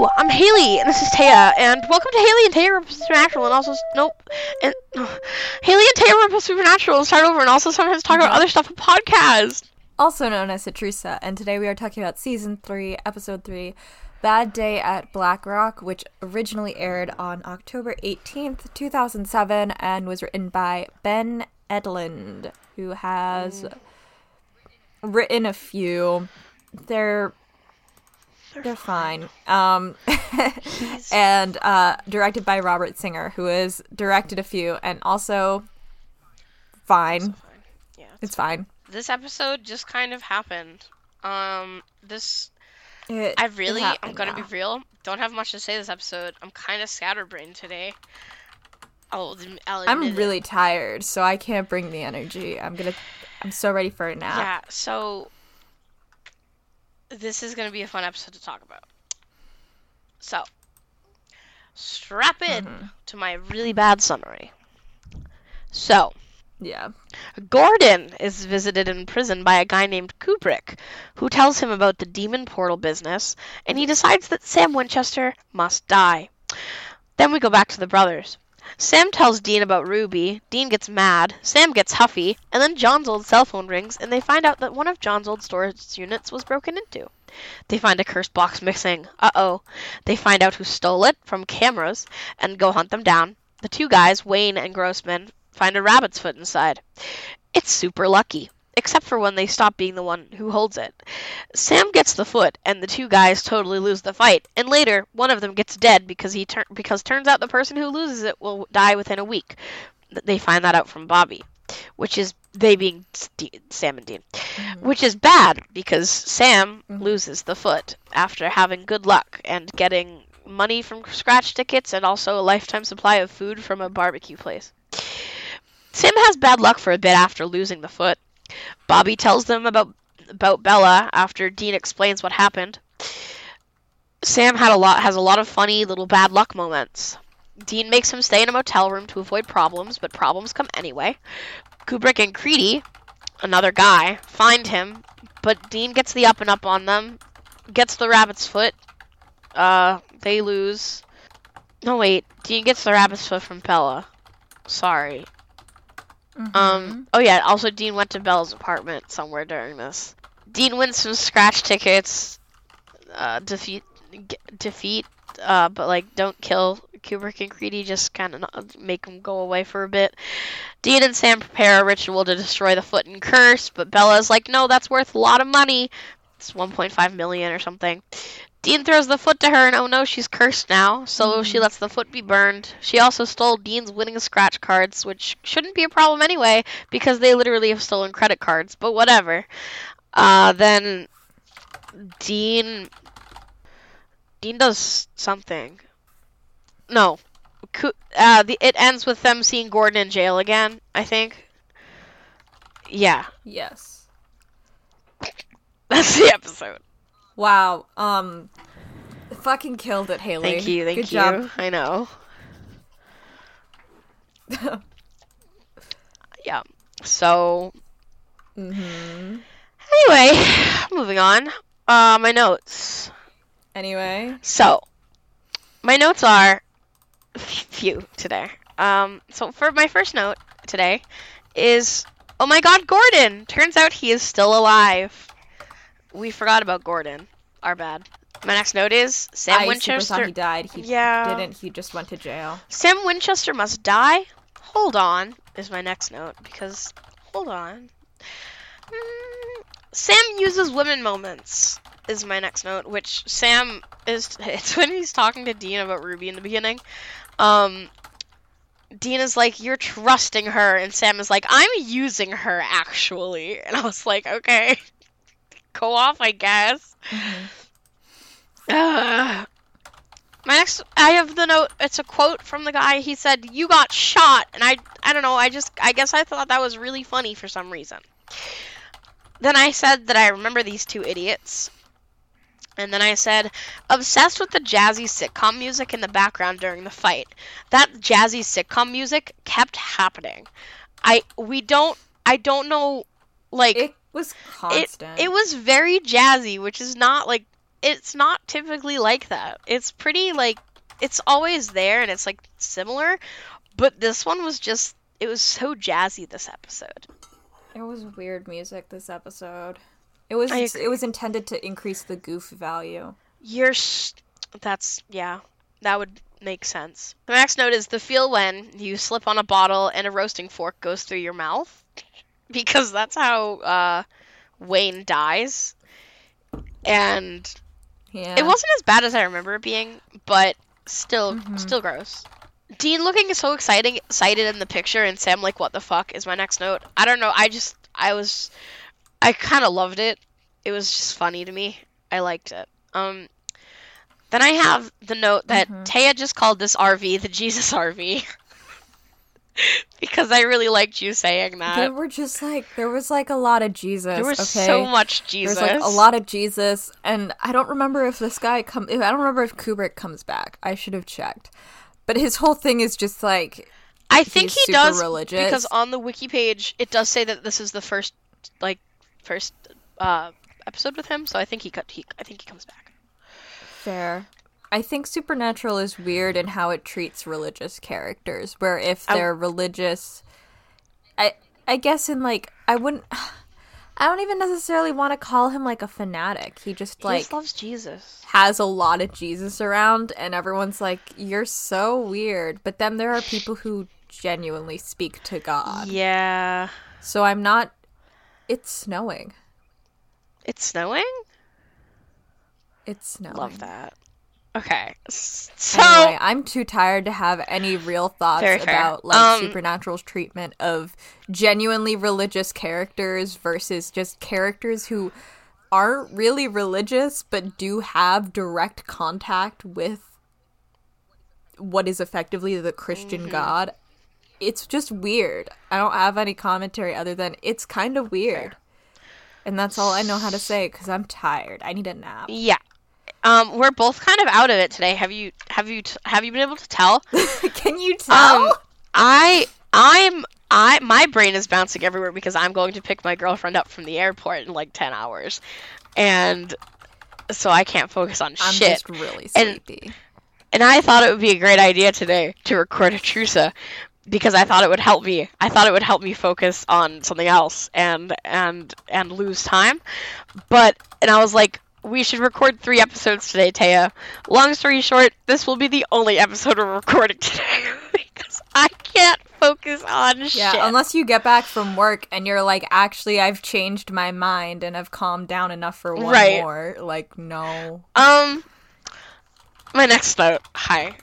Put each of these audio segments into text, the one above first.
Hello, I'm Haley, and this is Taya, and welcome to Haley and Taya Rip Supernatural, and also nope, and Haley and Taya Rip Supernatural. And start over, and also sometimes talk about mm-hmm. other stuff on podcast. also known as Citrusa, and today we are talking about season three, episode three, Bad Day at Black Rock, which originally aired on October 18th, 2007, and was written by Ben Edlund, who has mm. written a few. They're they're fine. Um, and uh, directed by Robert Singer, who has directed a few and also fine. Yeah, It's fine. this episode just kind of happened. Um, this It- I it really, I'm gonna yeah. be real. Don't have much to say this episode. I'm kind of scatterbrained today. I'll, I'll I'm admit it. really tired, so I can't bring the energy. I'm gonna. I'm so ready for a nap. Yeah, so this is going to be a fun episode to talk about. So, strap in Mm-hmm. to my really bad summary. So, Yeah. Gordon is visited in prison by a guy named Kubrick, who tells him about the demon portal business, and he decides that Sam Winchester must die. Then we go back to the brothers. Sam tells Dean about Ruby, Dean gets mad, Sam gets huffy, and then John's old cell phone rings, and they find out that one of John's old storage units was broken into. They find a cursed box missing. Uh oh. They find out who stole it from cameras and go hunt them down. The two guys, Wayne and Grossman, find a rabbit's foot inside. It's super lucky, except for when they stop being the one who holds it. Sam gets the foot, and the two guys totally lose the fight. And later, one of them gets dead because he tur- because turns out the person who loses it will die within a week. They find that out from Bobby, which is they being Sam and Dean, mm-hmm. which is bad because Sam mm-hmm. loses the foot after having good luck and getting money from scratch tickets and also a lifetime supply of food from a barbecue place. Sam has bad luck for a bit after losing the foot. Bobby tells them about about Bella after Dean explains what happened. Sam had a lot has a lot of funny little bad luck moments. Dean makes him stay in a motel room to avoid problems, but problems come anyway. Kubrick and Creedy, another guy, find him, but Dean gets the up and up on them, gets the rabbit's foot. Uh, they lose. No wait, Dean gets the rabbit's foot from Bella. Sorry. Um. Oh yeah. Also, Dean went to Bella's apartment somewhere during this. Dean wins some scratch tickets. Uh, defeat, g- defeat. Uh, but like, don't kill Kubrick and Creedy. Just kind of make them go away for a bit. Dean and Sam prepare a ritual to destroy the foot and curse, but Bella's like, no, that's worth a lot of money. It's 1.5 million or something. Dean throws the foot to her, and oh no, she's cursed now, so she lets the foot be burned. She also stole Dean's winning scratch cards, which shouldn't be a problem anyway, because they literally have stolen credit cards, but whatever. Uh, then Dean. Dean does something. No. Uh, the, it ends with them seeing Gordon in jail again, I think. Yeah, Yes. That's the episode. Wow. Um. Fucking killed it, Haley. Thank you, thank Good you. job. I know. yeah. So hmm anyway, moving on. Uh, my notes. Anyway. So my notes are few today. Um, so for my first note today is, oh my God, Gordon! Turns out he is still alive. We forgot about Gordon. Our bad. My next note is Sam I super Winchester. thought he died. He Yeah. didn't. He just went to jail. Sam Winchester must die. Hold on, is my next note because hold on. Mm, Sam uses women moments is my next note, which Sam is. It's when he's talking to Dean about Ruby in the beginning. Um, Dean is like, "You're trusting her," and Sam is like, "I'm using her actually," and I was like, "Okay, go off, I guess." Ugh. Mm-hmm. My next, I have the note. It's a quote from the guy. He said, "You got shot," and I, I don't know. I just, I guess I thought that was really funny for some reason. Then I said that I remember these two idiots, and then I said, obsessed with the jazzy sitcom music in the background during the fight. That jazzy sitcom music kept happening. I, we don't, I don't know, like It was it, constant. it was very jazzy, which is not like it's not typically like that. It's pretty like it's always there and it's like similar, but this one was just it was so jazzy this episode. It was weird music this episode. It was it was intended to increase the goof value. You're sh- that's yeah, that would make sense. The next note is the feel when you slip on a bottle and a roasting fork goes through your mouth because that's how uh, Wayne dies. And Yeah. it wasn't as bad as I remember it being, but still Mhm. still gross. Dean looking so exciting excited in the picture and Sam like what the fuck is my next note. I don't know. I just I was I kind of loved it. It was just funny to me. I liked it. Um then I have the note that Mhm. Taya just called this RV the Jesus RV. because I really liked you saying that. There were just like there was like a lot of Jesus. There was okay? so much Jesus. There's like a lot of Jesus, and I don't remember if this guy come. I don't remember if Kubrick comes back. I should have checked. But his whole thing is just like I think he does religious. because on the wiki page it does say that this is the first like first uh episode with him, so I think he cut he I think he comes back. fair. I think Supernatural is weird in how it treats religious characters. Where if they're religious, I I guess in like I wouldn't. I don't even necessarily want to call him like a fanatic. He just He like just loves Jesus. has a lot of Jesus around, and everyone's like, "You're so weird." But then there are people who genuinely speak to God. Yeah. So I'm not. It's snowing. It's snowing? It's snowing. Love that. Okay. So Anyway, I'm too tired to have any real thoughts fair. about like Um, Supernatural's treatment of genuinely religious characters versus just characters who aren't really religious but do have direct contact with what is effectively the Christian Mm-hmm. God. It's just weird. I don't have any commentary other than it's kind of weird. And that's all I know how to say because I'm tired. I need a nap. yeah. Um we're both kind of out of it today. Have you have you t- have you been able to tell? Can you tell? Um, I I'm I my brain is bouncing everywhere because I'm going to pick my girlfriend up from the airport in like ten hours, and so I can't focus on I'm shit. just really And- sleepy. And I thought it would be a great idea today to record a Trusa because I thought it would help me. I thought it would help me focus on something else and and and lose time. But and I was like, we should record three episodes today, Taya. Long story short, this will be the only episode we're recording today because I can't focus on Yeah, shit. unless you get back from work and you're like, actually, I've changed my mind and I've calmed down enough for one Right. more. Like, no. Um, my next note. Hi.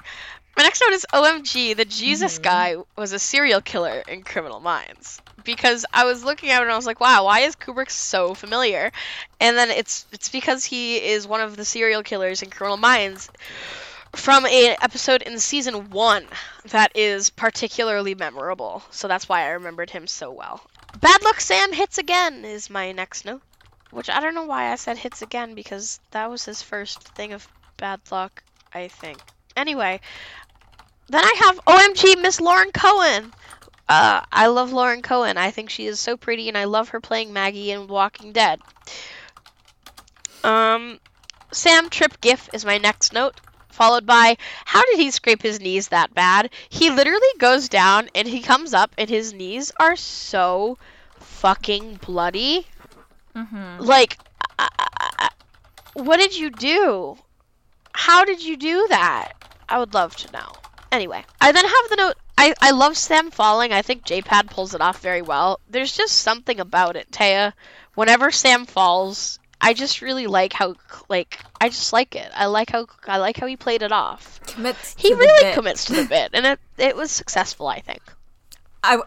My next note is OMG, the Jesus Mm-hmm. guy was a serial killer in Criminal Minds. Because I was looking at it and I was like, wow, why is Kubrick so familiar? And then it's it's because he is one of the serial killers in Criminal Minds from a episode in season one that is particularly memorable. So that's why I remembered him so well. Bad Luck Sam hits again is my next note. Which I don't know why I said hits again because that was his first thing of bad luck, I think. Anyway, then I have OMG Miss Lauren Cohan. Uh, I love Lauren Cohan. I think she is so pretty, and I love her playing Maggie in Walking Dead. Um, Sam Trip GIF is my next note, followed by How did he scrape his knees that bad? He literally goes down and he comes up, and his knees are so fucking bloody. Mm-hmm. Like, I, I, I- what did you do? How did you do that? I would love to know. Anyway, I then have the note. I, I love Sam falling. I think JPad pulls it off very well. There's just something about it, Taya. Whenever Sam falls, I just really like how like I just like it. I like how I like how he played it off. Commits. He really commits to the bit, and it it was successful. I think. I,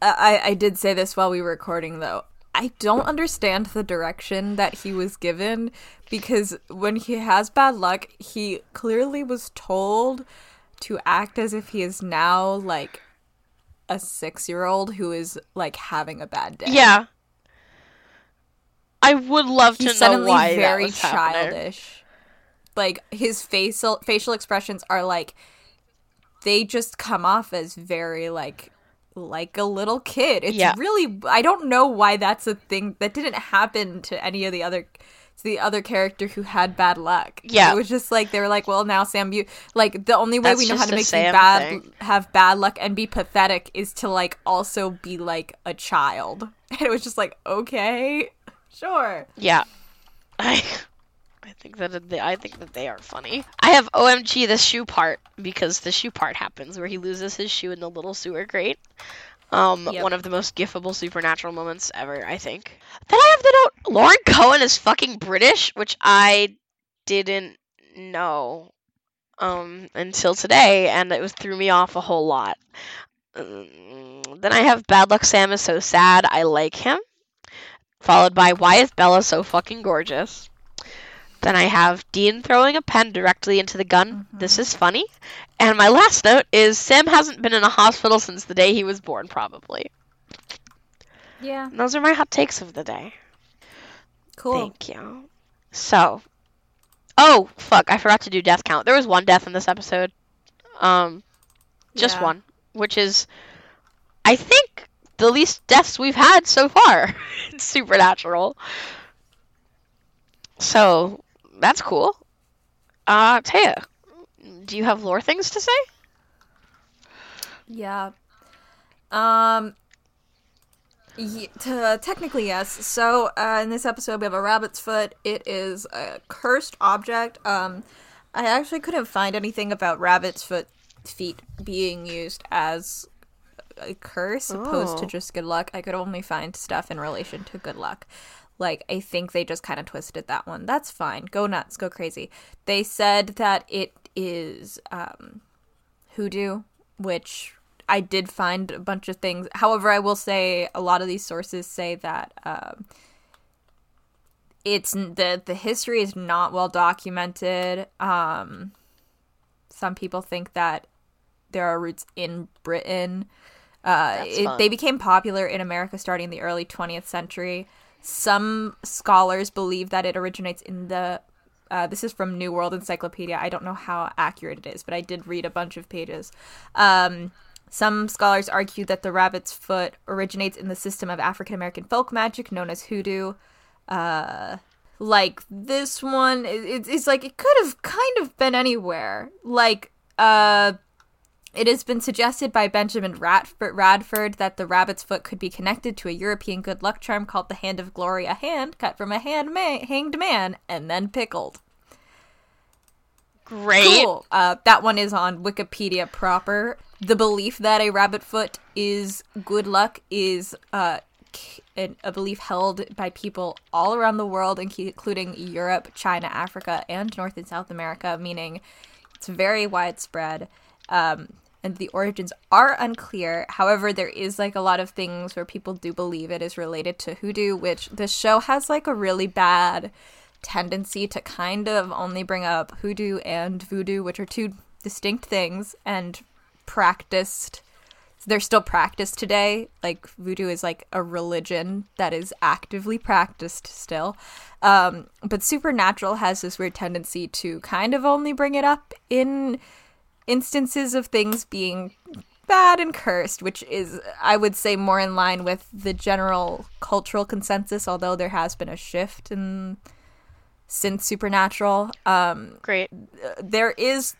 I, I did say this while we were recording, though. I don't understand the direction that he was given because when he has bad luck, he clearly was told to act as if he is now like a six year old who is like having a bad day. Yeah. I would love to He's know suddenly why very that was happening. childish. Like his facial facial expressions are like they just come off as very like like a little kid. It's Yeah. really I don't know why that's a thing that didn't happen to any of the other the other character who had bad luck. Yeah. it was just like they were like, well, now Sam, you like the only way That's we know how to make you bad thing. have bad luck and be pathetic is to like also be like a child. And it was just like, okay, sure. Yeah, I I think that they, I think that they are funny. I have OMG the shoe part because the shoe part happens where he loses his shoe in the little sewer grate. Um, Yep. one of the most gifable supernatural moments ever, I think. Then I have the note: Lauren Cohan is fucking British, which I didn't know um until today, and it was threw me off a whole lot. Mm, Then I have Bad Luck Sam is so sad. I like him. Followed by Why is Bella so fucking gorgeous? Then I have Dean throwing a pen directly into the gun. This is funny. And my last note is Sam hasn't been in a hospital since the day he was born, probably. Yeah, And those are my hot takes of the day. cool. Thank you. So, oh fuck, I forgot to do death count. There was one death in this episode, um, just Yeah. one, which is, I think, the least deaths we've had so far. it's supernatural. So that's cool. Uh, Taya, do you have lore things to say? Yeah. Um. Ye- to, technically, yes. So, uh, in this episode, we have a rabbit's foot. It is a cursed object. Um, I actually couldn't find anything about rabbit's foot feet being used as a curse opposed to Oh. just good luck. I could only find stuff in relation to good luck. Like, I think they just kind of twisted that one. That's fine. Go nuts. Go crazy. They said that it is um, hoodoo, which I did find a bunch of things. However, I will say a lot of these sources say that um, it's the the history is not well documented. Um, some people think that there are roots in Britain. Uh, it, they became popular in America starting in the early 20th century. Some scholars believe that it originates in the. Uh, this is from New World Encyclopedia. I don't know how accurate it is, but I did read a bunch of pages. Um, some scholars argue that the rabbit's foot originates in the system of African American folk magic known as hoodoo. Uh, like this one, it, it's like it could have kind of been anywhere. Like, uh, it has been suggested by Benjamin Radford, Radford that the rabbit's foot could be connected to a European good luck charm called the Hand of Glory, a hand cut from a hand ma- hanged man and then pickled. Great. Cool. Uh, that one is on Wikipedia proper. The belief that a rabbit foot is good luck is uh, a belief held by people all around the world, including Europe, China, Africa, and North and South America, meaning it's very widespread. Um, and the origins are unclear. However, there is like a lot of things where people do believe it is related to hoodoo, which this show has like a really bad tendency to kind of only bring up hoodoo and voodoo, which are two distinct things and practiced. They're still practiced today. Like voodoo is like a religion that is actively practiced still. Um, but supernatural has this weird tendency to kind of only bring it up in instances of things being bad and cursed, which is, I would say, more in line with the general cultural consensus, although there has been a shift in since Supernatural. Um, Great. there is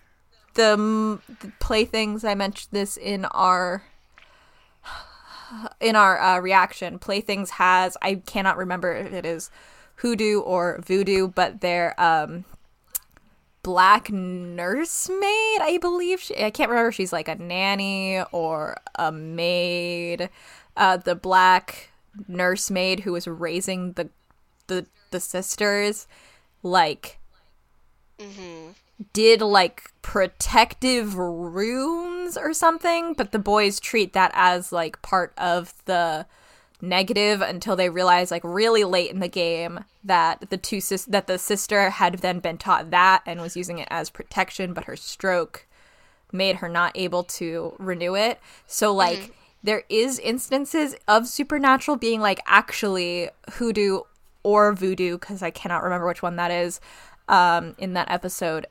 the, m- the playthings. I mentioned this in our in our uh, reaction. Playthings has I cannot remember if it is hoodoo or voodoo, but they're um, black nursemaid. I believe she, I can't remember. if She's like a nanny or a maid. Uh, the black nursemaid who was raising the the the sisters, like did like protective runes or something, but the boys treat that as like part of the negative until they realize like really late in the game that the two sis- that the sister had then been taught that and was using it as protection, but her stroke made her not able to renew it. So like there is instances of supernatural being like actually hoodoo or voodoo because I cannot remember which one that is um, in that episode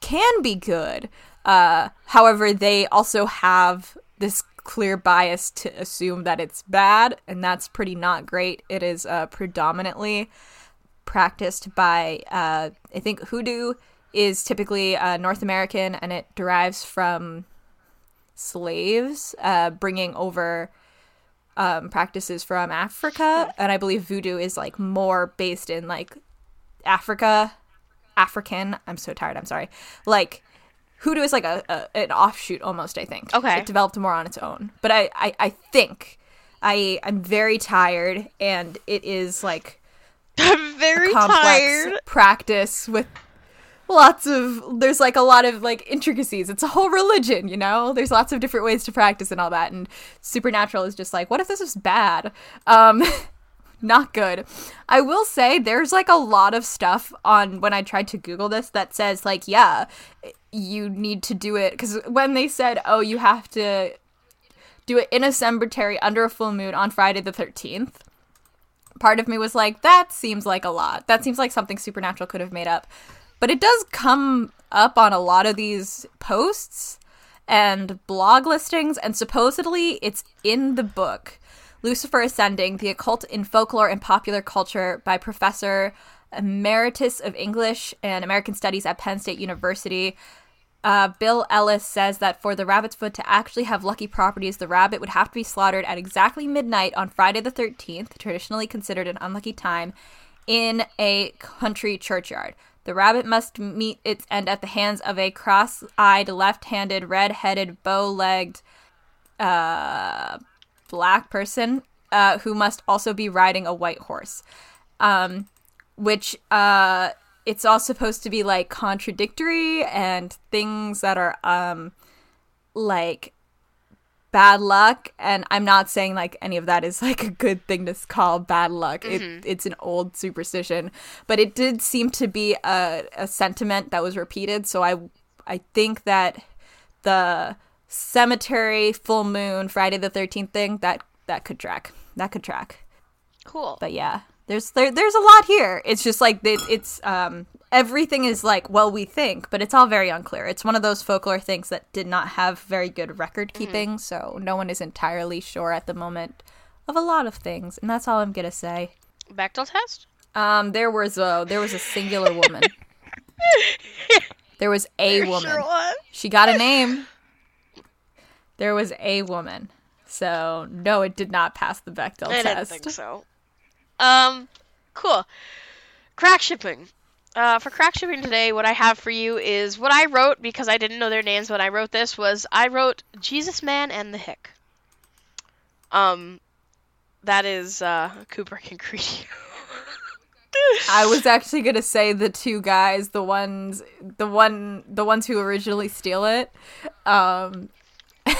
can be good. Uh, however, they also have this clear bias to assume that it's bad, and that's pretty not great. It is uh, predominantly practiced by uh, I think hoodoo is typically uh, North American and it derives from slaves uh, bringing over um, practices from Africa, and I believe voodoo is like more based in like Africa, African. I'm so tired. I'm sorry. Like hoodoo is like a, a an offshoot almost. I think. Okay. It developed more on its own, but I I, I think I I'm very tired, and it is like I'm very complex tired. practice with lots of there's like a lot of like intricacies it's a whole religion you know there's lots of different ways to practice and all that and supernatural is just like what if this is bad um not good i will say there's like a lot of stuff on when i tried to google this that says like yeah you need to do it because when they said oh you have to do it in a cemetery under a full moon on friday the 13th part of me was like, that seems like a lot. That seems like something Supernatural could have made up. But it does come up on a lot of these posts and blog listings, and supposedly it's in the book Lucifer Ascending The Occult in Folklore and Popular Culture by Professor Emeritus of English and American Studies at Penn State University. Uh, Bill Ellis says that for the rabbit's foot to actually have lucky properties, the rabbit would have to be slaughtered at exactly midnight on Friday the 13th, traditionally considered an unlucky time, in a country churchyard. The rabbit must meet its end at the hands of a cross eyed, left handed, red headed, bow legged, uh, black person uh, who must also be riding a white horse. Um, which uh, it's all supposed to be like contradictory and things that are um like bad luck. And i'm not saying like any of that is like a good thing to call bad luck. It, it's an old superstition. But it did seem to be a, a sentiment that was repeated. So i i think that the cemetery full moon friday the 13th thing that that could track. That could track. Cool. but yeah there's there, there's a lot here it's just like it, it's um everything is like well we think but it's all very unclear it's one of those folklore things that did not have very good record keeping so no one is entirely sure at the moment of a lot of things and that's all i'm gonna say Bechdel test? um there was a there was a singular woman there was a woman Sure was. she got a name there was a woman so no it did not pass the bechdel test. I didn't think so. Um, cool. Crack shipping. Uh, for crack shipping today, what I have for you is what I wrote because I didn't know their names when I wrote this. Was I wrote Jesus Man and the Hick. Um, that is uh, Kubrick and Creedy. I was actually gonna say the two guys, the ones, the one, the ones who originally steal it. Um,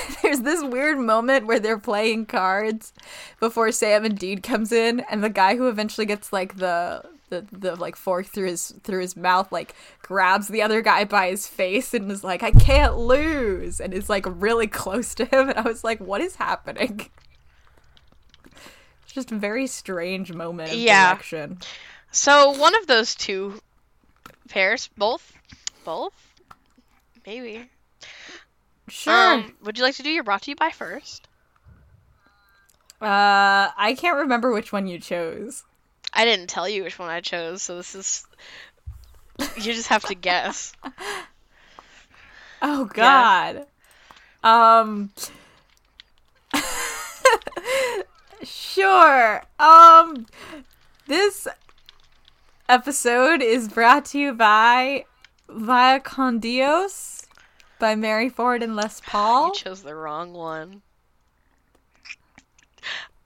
there's this weird moment where they're playing cards before Sam and Dean comes in, and the guy who eventually gets like the the, the like fork through his through his mouth like grabs the other guy by his face and is like I can't lose and is like really close to him and I was like what is happening it's just a very strange moment of Yeah. direction so one of those two pairs, both, both, maybe. Sure Um, would you like to do your brought to you by first? Uh, I can't remember which one you chose. I didn't tell you which one I chose, so this is. You just have to guess. Oh God. Um. sure. Um. This episode is brought to you by Vaya Con Dios by Mary Ford and Les Paul. You chose the wrong one.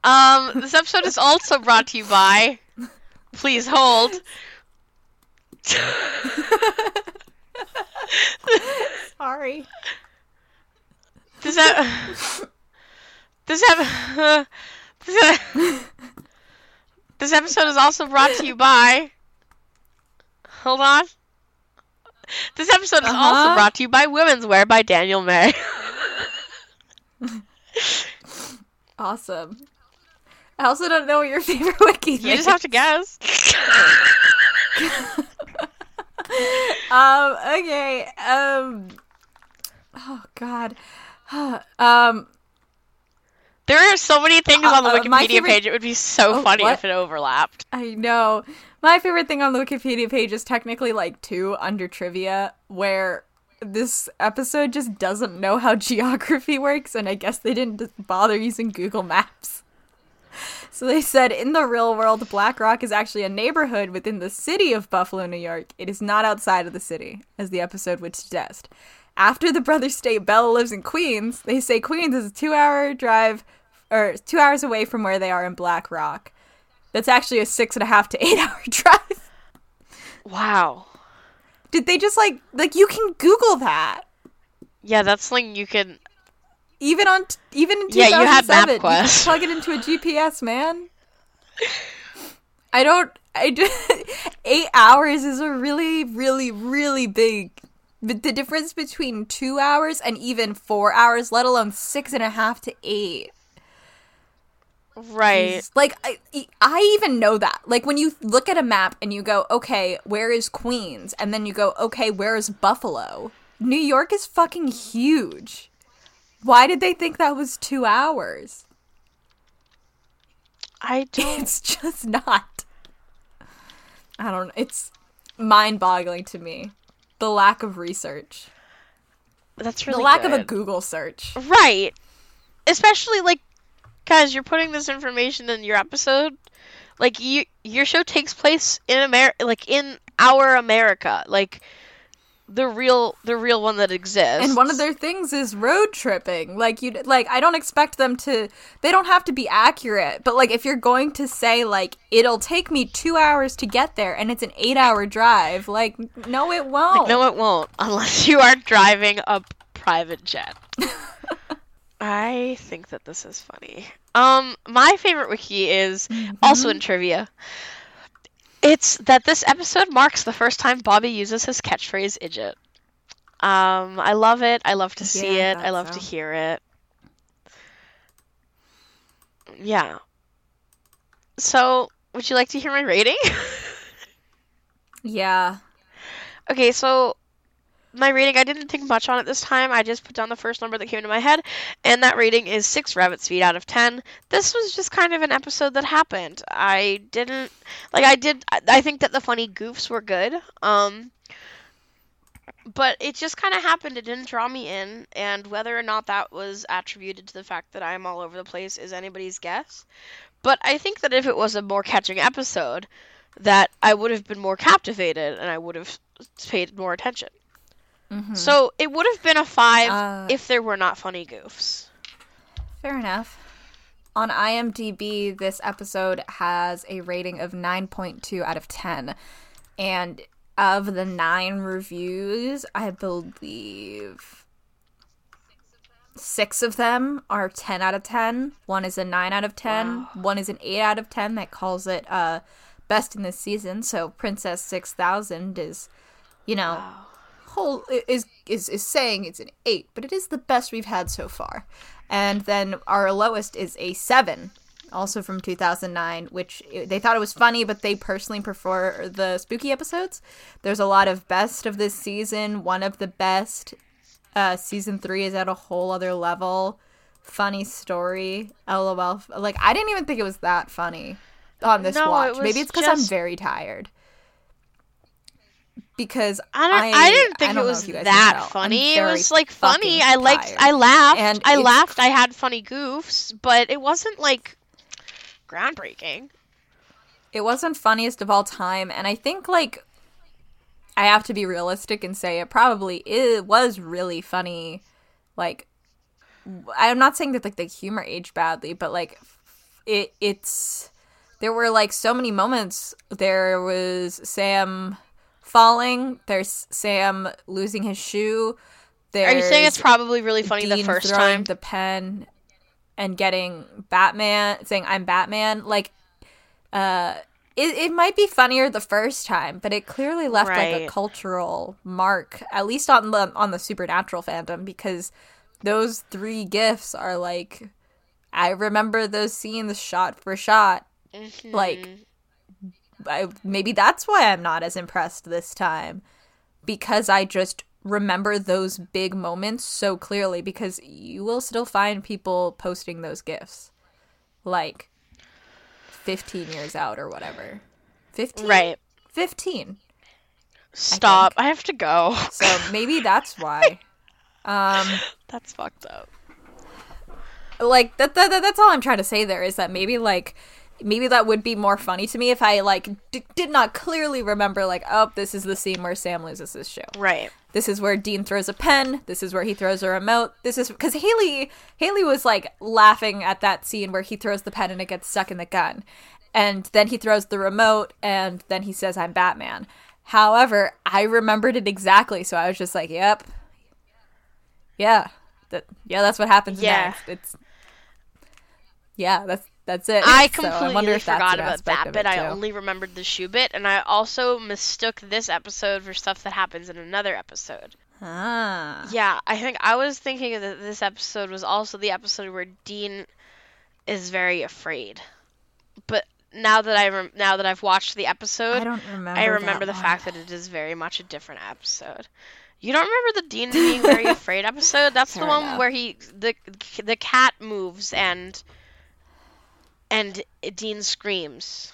Um, this episode is also brought to you by. Please hold. Sorry. This ep- this ep- this, ep- this episode is also brought to you by. Hold on. This episode is also Uh-huh. brought to you by Women's Wear by Daniel May. Awesome. I also don't know what your favorite wiki is. you just have to guess. um okay um oh god um There are so many things on the Uh, Wikipedia favorite- page. It would be so Oh, funny what? if it overlapped. I know. My favorite thing on the Wikipedia page is technically like two under trivia, where this episode just doesn't know how geography works, and I guess they didn't bother using Google Maps. So they said in the real world, Black Rock is actually a neighborhood within the city of Buffalo, New York. It is not outside of the city, as the episode would suggest. After the brothers state Bella lives in Queens, they say Queens is a two hour drive, or two hours away from where they are in Black Rock. That's actually a six and a half to eight hour drive. Wow. Did they just like like you can Google that Yeah, that's something you can. even on t- even in Yeah, you had 2007, you can plug it into a GPS, man. I don't. I do, eight hours is a really, really, really big. But the difference between two hours and even four hours, let alone six and a half to eight, Right. is- like I, I even know that. Like when you look at a map and you go, okay, where is Queens, and then you go, okay, where is Buffalo? New York is fucking huge. Why did they think that was two hours? I don't. It's just not. I don't know. It's mind boggling to me. The lack of research. That's The really lack of a. Google search. Right. Especially like guys, you're putting this information in your episode. Like you your show takes place in America like in our America. Like the real the real one that exists. And one of their things is road tripping. Like you like I don't expect them to they don't have to be accurate, but like if you're going to say like it'll take me 2 hours to get there and it's an 8-hour drive, like no it won't. No it won't unless you are driving a private jet. I think that this is funny. Um my favorite wiki is also in trivia. It's that this episode marks the first time Bobby uses his catchphrase "idjit." Um, I love it. I love to see Yeah, it. I love so. to hear it. Yeah. So, would you like to hear my rating? Yeah. okay, so my rating, I didn't think much on it this time. I just put down the first number that came into my head, and that rating is 6 rabbit speed out of 10. This was just kind of an episode that happened. I didn't like I did I- I think that the funny goofs were good. Um but it just kind of happened. It didn't draw me in, and whether or not that was attributed to the fact that I'm all over the place is anybody's guess. But I think that if it was a more catching episode, that I would have been more captivated and I would have paid more attention. So it would have been a five Uh, if there were not funny goofs. Fair enough. On IMDb, this episode has a rating of 9.2 out of 10. And of the nine reviews, I believe six of them are 10 out of 10. One is a 9 out of 10. One is an 8 out of 10 that calls it uh, best in this season. So Princess 6000 is, you know, whole is is is saying it's an eight, but it is the best we've had so far. And then our lowest is a seven, also from 2009, which they thought it was funny, but they personally prefer the spooky episodes. There's a lot of best of this season. One of the best. Uh, season three is at a whole other level. Funny story. LOL. Like I didn't even think it was that funny on this No, watch. Maybe it's because I'm very tired. Because I don't. I, I, didn't think I it was if you guys can that funny. It was like funny. I liked. tired. I laughed. And I laughed. I had funny goofs, but it wasn't like groundbreaking. it wasn't funniest of all time and i think like i have to be realistic and say it probably it was really funny like I'm not saying that like the humor aged badly but like it it's there were like so many moments there was sam falling. There's sam losing his shoe. There's Are you saying it's probably really funny the first time? the pen and getting Batman saying I'm Batman. Like uh it, it might be funnier the first time but it clearly left like a cultural mark at least on the on the supernatural fandom because those three gifts are like I remember those scenes shot for shot. Like I, maybe that's why I'm not as impressed this time because I just remember those big moments so clearly because you will still find people posting those gifs like 15 years out or whatever 15 Right. 15 Stop. I, have to go. so maybe that's why um That's fucked up. like that, that, that- that's all i'm trying to say there is that maybe like maybe that would be more funny to me if i like d- did not clearly remember like oh this is the scene where sam loses his shoe. Right. this is where dean throws a pen. This is where he throws a remote. This is because haley haley was like laughing at that scene where he throws the pen and it gets stuck in the gun. And then he throws the remote and then he says i'm batman. However i remembered it exactly so i was just like yep. Yeah. That yeah that's what happens Yeah. next. It's yeah that's that's it I So completely wonder if forgot about that bit. I only remembered the shoe bit, and I also mistook this episode for stuff that happens in another episode. ah Yeah, I think I was thinking that this episode was also the episode where Dean is very afraid. But now that I rem- now that I've watched the episode, i don't remember I remember the that fact that it is very much a different episode. You don't remember the Dean being very afraid episode? That's the one enough. where he the the cat moves and and Dean screams.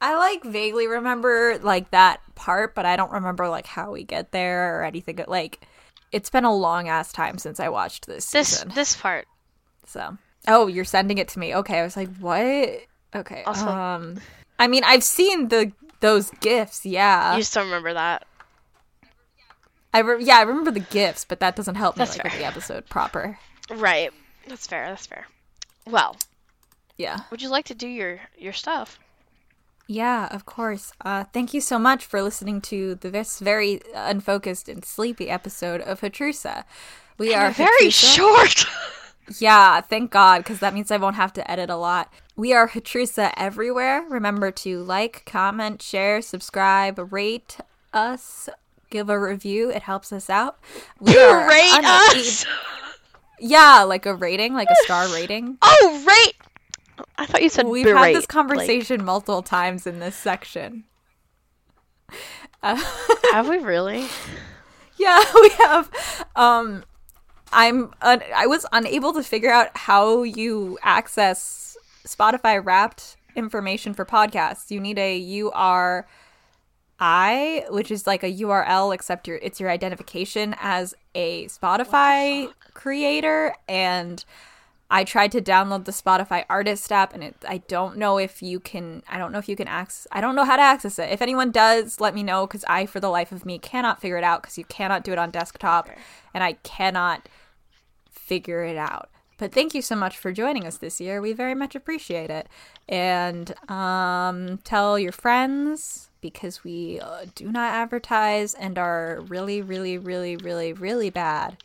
I like vaguely remember like that part, but I don't remember like how we get there or anything. Like, it's been a long ass time since I watched this This season. this part. So, oh, you're sending it to me. Okay, I was like, what? Okay. Also- um, I mean, I've seen the those gifts. Yeah, you don't remember that. I re- yeah, I remember the gifts, but that doesn't help me That's like with the episode proper. Right. That's fair. That's fair. Well, Yeah. would you like to do your your stuff? Yeah, of course. Uh, thank you so much for listening to the, this very unfocused and sleepy episode of Hatrusa. We are very Hatrusa. short. Yeah, thank God, because that means I won't have to edit a lot. We are Hatrusa everywhere. Remember to like, comment, share, subscribe, rate us, give a review. It helps us out. We are Rate unable- us. Yeah, like a rating, like a star rating. Oh, rate. I thought you said We've berate. had this like- conversation multiple times in this section. Uh, have we really? Yeah, we have. Um, I'm. Un- I was unable to figure out how you access Spotify Wrapped information for podcasts. You need a URI, which is like a URL, except your it's your identification as a Spotify creator. And I tried to download the Spotify Artist app, and it, I don't know if you can. I don't know if you can access. I don't know how to access it. If anyone does, let me know because I, for the life of me, cannot figure it out because you cannot do it on desktop, and I cannot figure it out. But thank you so much for joining us this year. We very much appreciate it. And um, tell your friends because we uh, do not advertise and are really, really, really, really, really bad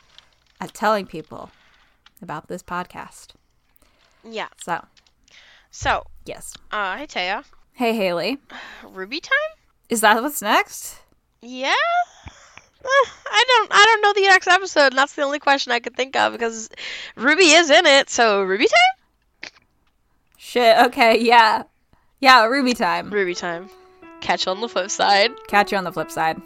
at telling people about this podcast. Yeah. So, So, yes. uh, hey Taya. Hey, Haley. Ruby time? Is that what's next? Yeah. I don't. I don't know the next episode. And that's the only question I could think of because Ruby is in it. So Ruby time. Shit. Okay. Yeah. Yeah. Ruby time. Ruby time. Catch you on the flip side. Catch you on the flip side.